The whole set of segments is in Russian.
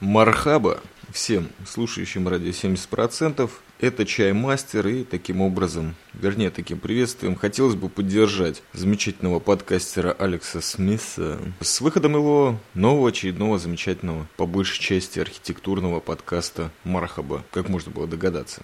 Мархаба всем слушающим радио 70%. Это Чаймастер, и таким образом, вернее, таким приветствием хотелось бы поддержать замечательного подкастера Алекса Смиса с выходом его нового очередного замечательного, по большей части, архитектурного подкаста Мархаба, как можно было догадаться.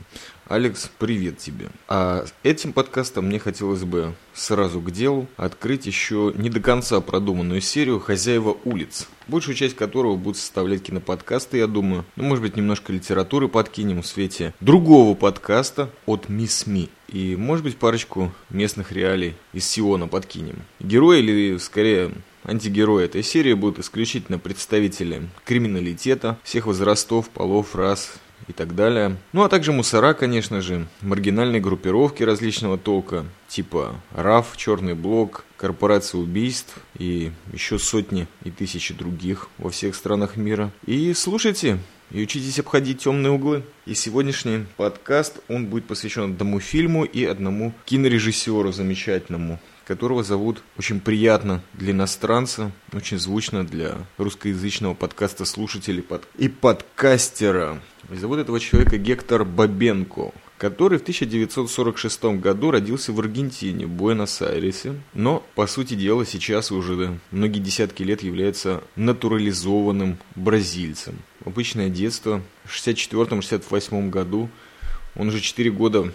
Алекс, привет тебе. А этим подкастом мне хотелось бы сразу к делу открыть еще не до конца продуманную серию «Хозяева улиц», большую часть которого будут составлять киноподкасты, я думаю. Ну, может быть, немножко литературы подкинем в свете другого подкаста от Мисс Ми. И, может быть, парочку местных реалий из Сиона подкинем. Герои, или скорее антигерои этой серии будут исключительно представители криминалитета, всех возрастов, полов, рас и так далее. Ну а также мусора, конечно же, маргинальные группировки различного толка, типа РАФ, Черный Блок, Корпорация убийств и еще сотни и тысячи других во всех странах мира. И слушайте, и учитесь обходить темные углы. И сегодняшний подкаст, он будет посвящен одному фильму и одному кинорежиссеру замечательному, которого зовут очень приятно для иностранца, очень звучно для русскоязычного подкаста слушателей под... и подкастера. И зовут этого человека Гектор Бабенко, который в 1946 году родился в Аргентине, Буэнос-Айресе, но, по сути дела, сейчас уже многие десятки лет является натурализованным бразильцем. Обычное детство. В 64-68 году он уже 4 года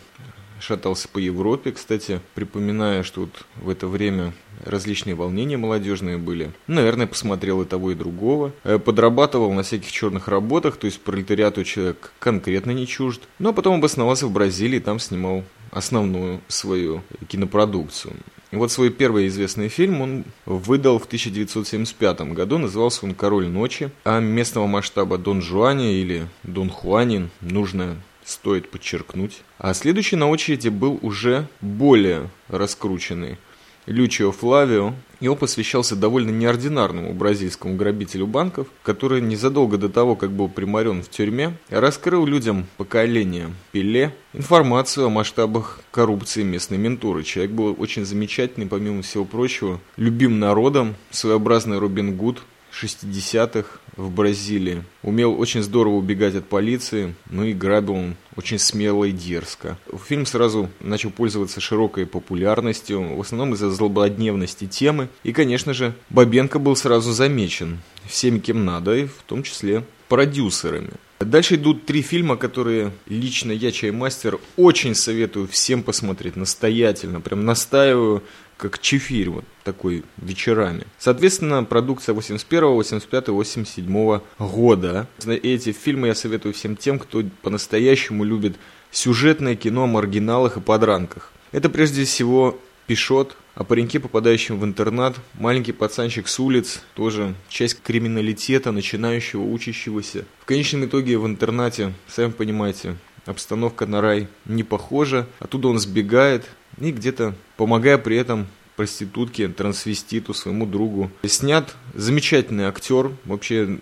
шатался по Европе, кстати, припоминая, что вот в это время различные волнения молодежные были. Наверное, посмотрел и того, и другого. Э, подрабатывал на всяких черных работах, то есть пролетариату человек конкретно не чужд. Но ну, а потом обосновался в Бразилии, там снимал основную свою кинопродукцию. И вот свой первый известный фильм он выдал в 1975 году, назывался он «Король ночи», а местного масштаба Дон Жуани или Дон Хуанин нужно стоит подчеркнуть. А следующий на очереди был уже более раскрученный Лючио Флавио. Его посвящался довольно неординарному бразильскому грабителю банков, который незадолго до того, как был приморен в тюрьме, раскрыл людям поколения Пеле информацию о масштабах коррупции местной ментуры. Человек был очень замечательный, помимо всего прочего, любим народом, своеобразный Робин Гуд, 60-х в Бразилии. Умел очень здорово убегать от полиции, ну и грабил он очень смело и дерзко. Фильм сразу начал пользоваться широкой популярностью, в основном из-за злободневности темы. И, конечно же, Бабенко был сразу замечен всеми, кем надо, и в том числе продюсерами. Дальше идут три фильма, которые лично я, чаймастер, очень советую всем посмотреть, настоятельно, прям настаиваю как чефирь вот такой вечерами. Соответственно, продукция 81, 85, 87 года. Эти фильмы я советую всем тем, кто по-настоящему любит сюжетное кино о маргиналах и подранках. Это прежде всего Пишот, о пареньке, попадающем в интернат, маленький пацанчик с улиц, тоже часть криминалитета, начинающего, учащегося. В конечном итоге в интернате, сами понимаете, обстановка на рай не похожа, оттуда он сбегает и где-то, помогая при этом проститутке, трансвеститу, своему другу. Снят замечательный актер. Вообще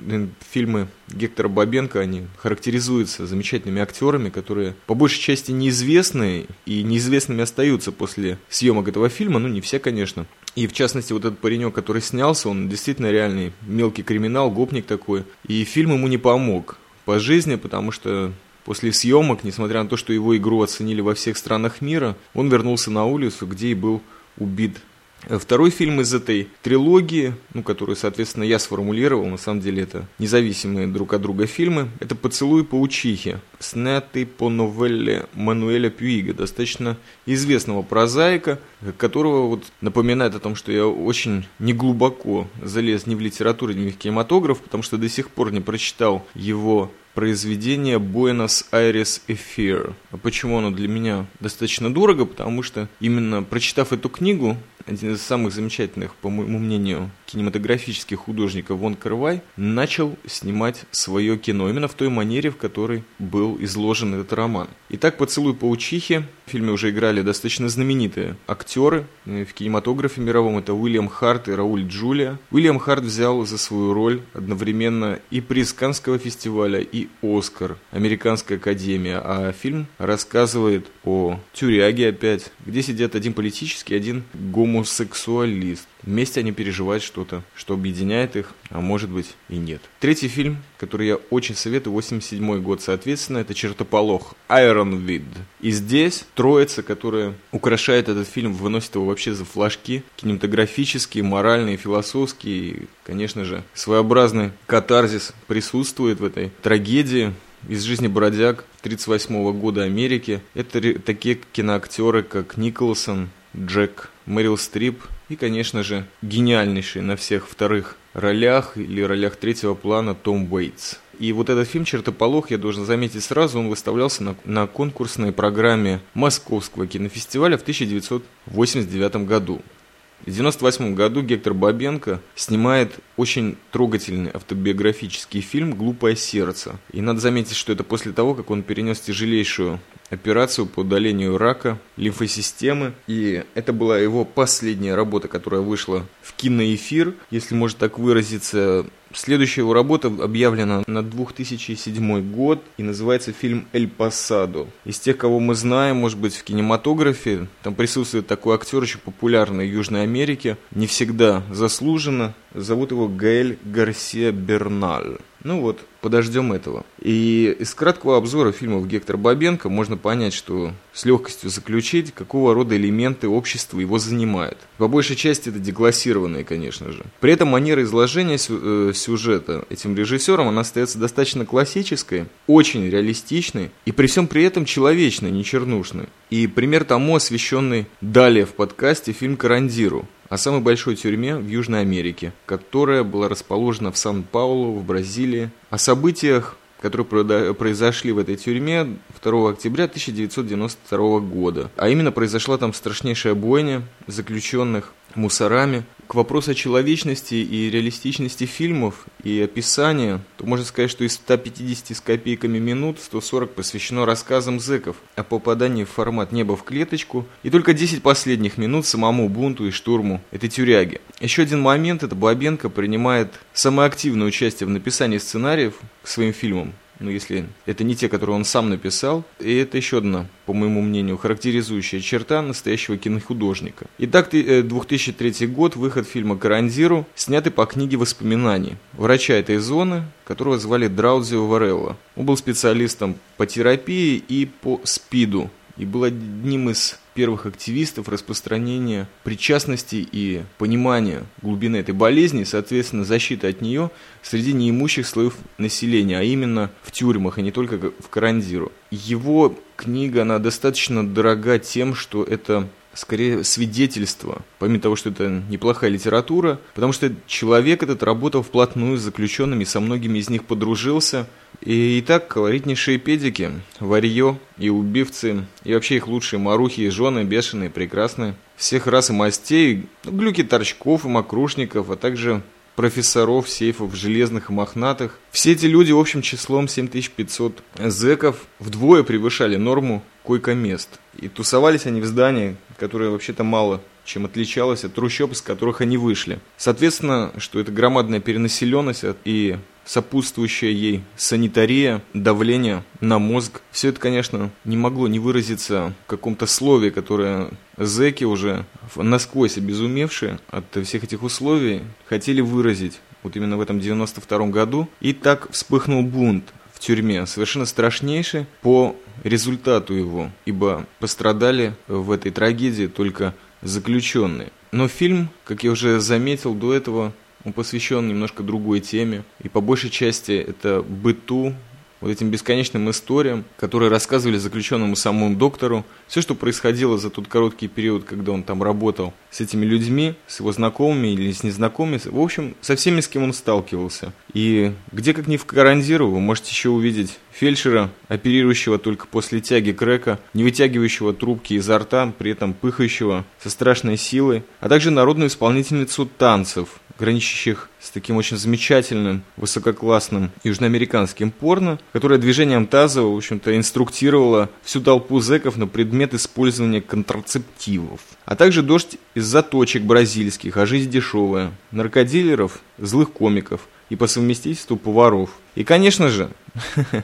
фильмы Гектора Бабенко, они характеризуются замечательными актерами, которые по большей части неизвестны и неизвестными остаются после съемок этого фильма. Ну, не все, конечно. И в частности, вот этот паренек, который снялся, он действительно реальный мелкий криминал, гопник такой. И фильм ему не помог по жизни, потому что После съемок, несмотря на то, что его игру оценили во всех странах мира, он вернулся на улицу, где и был убит. Второй фильм из этой трилогии, ну, которую, соответственно, я сформулировал, на самом деле это независимые друг от друга фильмы, это «Поцелуй паучихи», снятый по новелле Мануэля Пьюига, достаточно известного прозаика, которого вот напоминает о том, что я очень неглубоко залез ни в литературу, ни в кинематограф, потому что до сих пор не прочитал его произведение Buenos Aires Эфир. А почему оно для меня достаточно дорого? Потому что именно прочитав эту книгу, один из самых замечательных, по моему мнению, кинематографических художников Вон Карвай, начал снимать свое кино именно в той манере, в которой был изложен этот роман. Итак, «Поцелуй паучихи». В фильме уже играли достаточно знаменитые актеры в кинематографе мировом. Это Уильям Харт и Рауль Джулия. Уильям Харт взял за свою роль одновременно и приз Канского фестиваля, и Оскар, Американская академия. А фильм рассказывает о тюряге опять, где сидят один политический, один гомосексуалист. Вместе они переживают что-то, что объединяет их, а может быть и нет. Третий фильм, который я очень советую, 87 год, соответственно, это «Чертополох» Iron Vid. И здесь троица, которая украшает этот фильм, выносит его вообще за флажки, кинематографические, моральные, философские, конечно же, своеобразный катарзис присутствует в этой трагедии, из жизни бродяг 1938 года Америки. Это такие киноактеры, как Николсон, Джек, Мэрил Стрип и, конечно же, гениальнейший на всех вторых ролях или ролях третьего плана Том Уэйтс. И вот этот фильм «Чертополох», я должен заметить сразу, он выставлялся на, на конкурсной программе Московского кинофестиваля в 1989 году. В 1998 году Гектор Бабенко снимает очень трогательный автобиографический фильм «Глупое сердце». И надо заметить, что это после того, как он перенес тяжелейшую операцию по удалению рака лимфосистемы. И это была его последняя работа, которая вышла в киноэфир, если можно так выразиться. Следующая его работа объявлена на 2007 год и называется фильм «Эль Пасадо». Из тех, кого мы знаем, может быть, в кинематографе, там присутствует такой актер, очень популярный в Южной Америке, не всегда заслуженно, зовут его Гаэль Гарсия Берналь. Ну вот, подождем этого. И из краткого обзора фильмов Гектора Бабенко можно понять, что с легкостью заключить, какого рода элементы общества его занимают. По большей части это деклассированные, конечно же. При этом манера изложения э, сюжета этим режиссером, она остается достаточно классической, очень реалистичной и при всем при этом человечной, не чернушной. И пример тому освещенный далее в подкасте фильм «Карандиру», о самой большой тюрьме в Южной Америке, которая была расположена в Сан-Паулу, в Бразилии, о событиях, которые произошли в этой тюрьме 2 октября 1992 года. А именно произошла там страшнейшая бойня заключенных мусорами. К вопросу о человечности и реалистичности фильмов и описания, то можно сказать, что из 150 с копейками минут 140 посвящено рассказам зэков о попадании в формат неба в клеточку, и только 10 последних минут самому бунту и штурму этой тюряги. Еще один момент, это Бабенко принимает самое активное участие в написании сценариев к своим фильмам ну, если это не те, которые он сам написал. И это еще одна, по моему мнению, характеризующая черта настоящего кинохудожника. Итак, 2003 э, год, выход фильма «Карандиру», снятый по книге воспоминаний врача этой зоны, которого звали Драузио Варелло. Он был специалистом по терапии и по СПИДу, и был одним из первых активистов распространения причастности и понимания глубины этой болезни, соответственно, защиты от нее среди неимущих слоев населения, а именно в тюрьмах, и не только в Карандиру. Его книга, она достаточно дорога тем, что это скорее свидетельство, помимо того, что это неплохая литература, потому что человек этот работал вплотную с заключенными, со многими из них подружился. И, итак, колоритнейшие педики, варье и убивцы, и вообще их лучшие марухи и жены, бешеные, прекрасные, всех рас и мастей, глюки торчков и мокрушников, а также профессоров, сейфов, железных и мохнатых. Все эти люди общим числом 7500 зэков вдвое превышали норму койко-мест. И тусовались они в здании, которое вообще-то мало чем отличалось от трущоб, из которых они вышли. Соответственно, что это громадная перенаселенность и сопутствующая ей санитария, давление на мозг. Все это, конечно, не могло не выразиться в каком-то слове, которое зэки уже насквозь обезумевшие от всех этих условий хотели выразить вот именно в этом 92 году. И так вспыхнул бунт в тюрьме, совершенно страшнейший по результату его, ибо пострадали в этой трагедии только заключенные. Но фильм, как я уже заметил до этого, он посвящен немножко другой теме. И по большей части это быту, вот этим бесконечным историям, которые рассказывали заключенному самому доктору, все, что происходило за тот короткий период, когда он там работал с этими людьми, с его знакомыми или с незнакомыми, в общем, со всеми, с кем он сталкивался. И где как ни в Карандиру вы можете еще увидеть фельдшера, оперирующего только после тяги крека, не вытягивающего трубки изо рта, при этом пыхающего со страшной силой, а также народную исполнительницу танцев, граничащих с таким очень замечательным, высококлассным южноамериканским порно, которое движением таза, в общем-то, инструктировало всю толпу зэков на предмет использования контрацептивов. А также дождь из заточек бразильских, а жизнь дешевая, наркодилеров, злых комиков и по совместительству поваров. И, конечно же,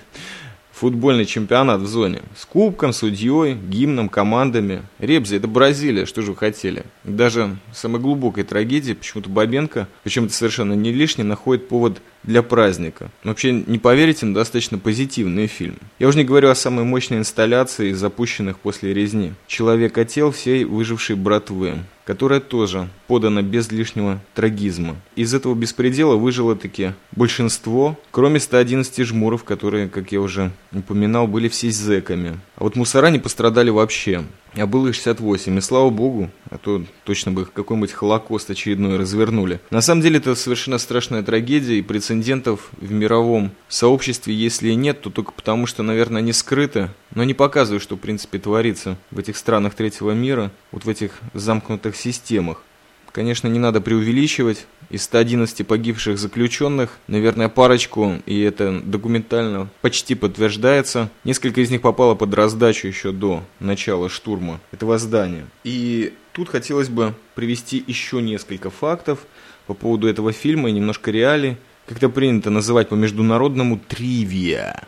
футбольный чемпионат в зоне. С кубком, судьей, гимном, командами. Ребзи, это Бразилия, что же вы хотели? Даже самой глубокой трагедии почему-то Бабенко, почему-то совершенно не лишний, находит повод для праздника. Вообще, не поверите, но достаточно позитивный фильм. Я уже не говорю о самой мощной инсталляции, запущенных после резни. Человек отел всей выжившей братвы которая тоже подана без лишнего трагизма. Из этого беспредела выжило таки большинство, кроме 111 жмуров, которые, как я уже упоминал, были все зэками. А вот мусора не пострадали вообще. А было их 68, и слава богу, а то точно бы какой-нибудь холокост очередной развернули. На самом деле это совершенно страшная трагедия, и прецедентов в мировом сообществе, если и нет, то только потому, что, наверное, они скрыты, но не показывают, что в принципе творится в этих странах третьего мира, вот в этих замкнутых системах. Конечно, не надо преувеличивать. Из 111 погибших заключенных, наверное, парочку, и это документально почти подтверждается, несколько из них попало под раздачу еще до начала штурма этого здания. И тут хотелось бы привести еще несколько фактов по поводу этого фильма и немножко реалий, как это принято называть по-международному тривия.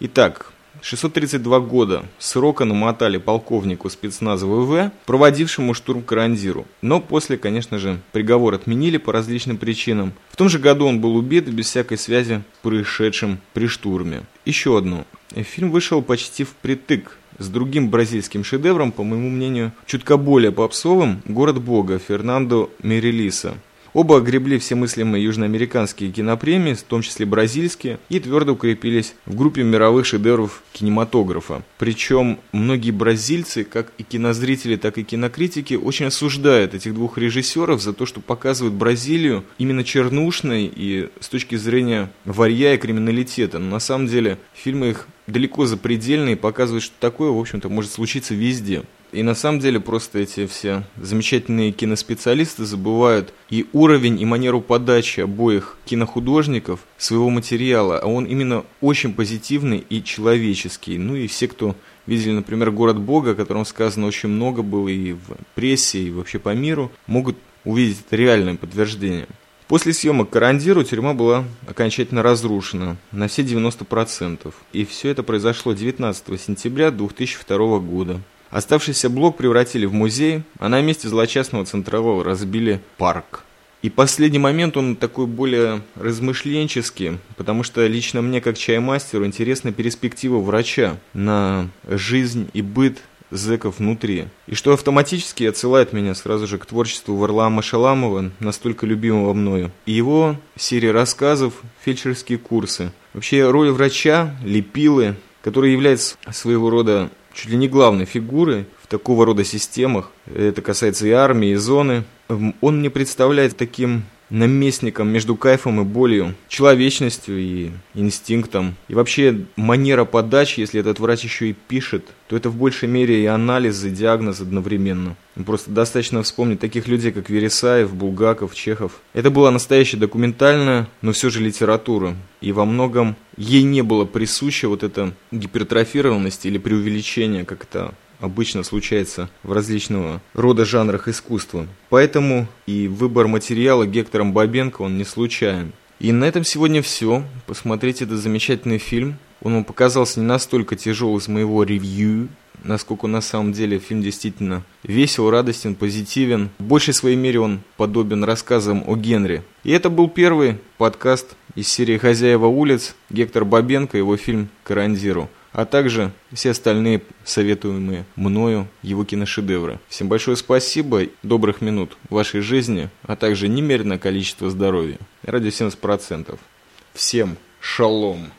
Итак, 632 года срока намотали полковнику спецназа ВВ, проводившему штурм Карандиру. Но после, конечно же, приговор отменили по различным причинам. В том же году он был убит без всякой связи с происшедшим при штурме. Еще одно. Фильм вышел почти впритык с другим бразильским шедевром, по моему мнению, чутка более попсовым «Город Бога» Фернандо Мерилиса. Оба огребли все мыслимые южноамериканские кинопремии, в том числе бразильские, и твердо укрепились в группе мировых шедевров кинематографа. Причем многие бразильцы, как и кинозрители, так и кинокритики, очень осуждают этих двух режиссеров за то, что показывают Бразилию именно чернушной и с точки зрения варья и криминалитета. Но на самом деле фильмы их далеко запредельные и показывают, что такое, в общем-то, может случиться везде. И на самом деле просто эти все замечательные киноспециалисты забывают и уровень, и манеру подачи обоих кинохудожников своего материала, а он именно очень позитивный и человеческий. Ну и все, кто видели, например, «Город Бога», о котором сказано очень много было и в прессе, и вообще по миру, могут увидеть это реальное подтверждение. После съемок «Карандиру» тюрьма была окончательно разрушена на все 90%. И все это произошло 19 сентября 2002 года. Оставшийся блок превратили в музей, а на месте злочастного центрового разбили парк. И последний момент, он такой более размышленческий, потому что лично мне, как чаймастеру, интересна перспектива врача на жизнь и быт зэков внутри. И что автоматически отсылает меня сразу же к творчеству Варлама Шаламова, настолько любимого мною. И его серия рассказов, фельдшерские курсы. Вообще роль врача, лепилы, который является своего рода чуть ли не главной фигурой в такого рода системах. Это касается и армии, и зоны. Он мне представляет таким наместником между кайфом и болью, человечностью и инстинктом. И вообще манера подачи, если этот врач еще и пишет, то это в большей мере и анализ, и диагноз одновременно. Просто достаточно вспомнить таких людей, как Вересаев, Булгаков, Чехов. Это была настоящая документальная, но все же литература. И во многом ей не было присуща вот эта гипертрофированность или преувеличение, как это обычно случается в различного рода жанрах искусства. Поэтому и выбор материала Гектором Бабенко, он не случайен. И на этом сегодня все. Посмотрите этот замечательный фильм. Он вам показался не настолько тяжелый с моего ревью, насколько на самом деле фильм действительно весел, радостен, позитивен. В большей своей мере он подобен рассказам о Генри. И это был первый подкаст из серии «Хозяева улиц» Гектор Бабенко, его фильм «Карандиру» а также все остальные советуемые мною его киношедевры. Всем большое спасибо, добрых минут вашей жизни, а также немеренное количество здоровья. Ради 70%. Всем шалом!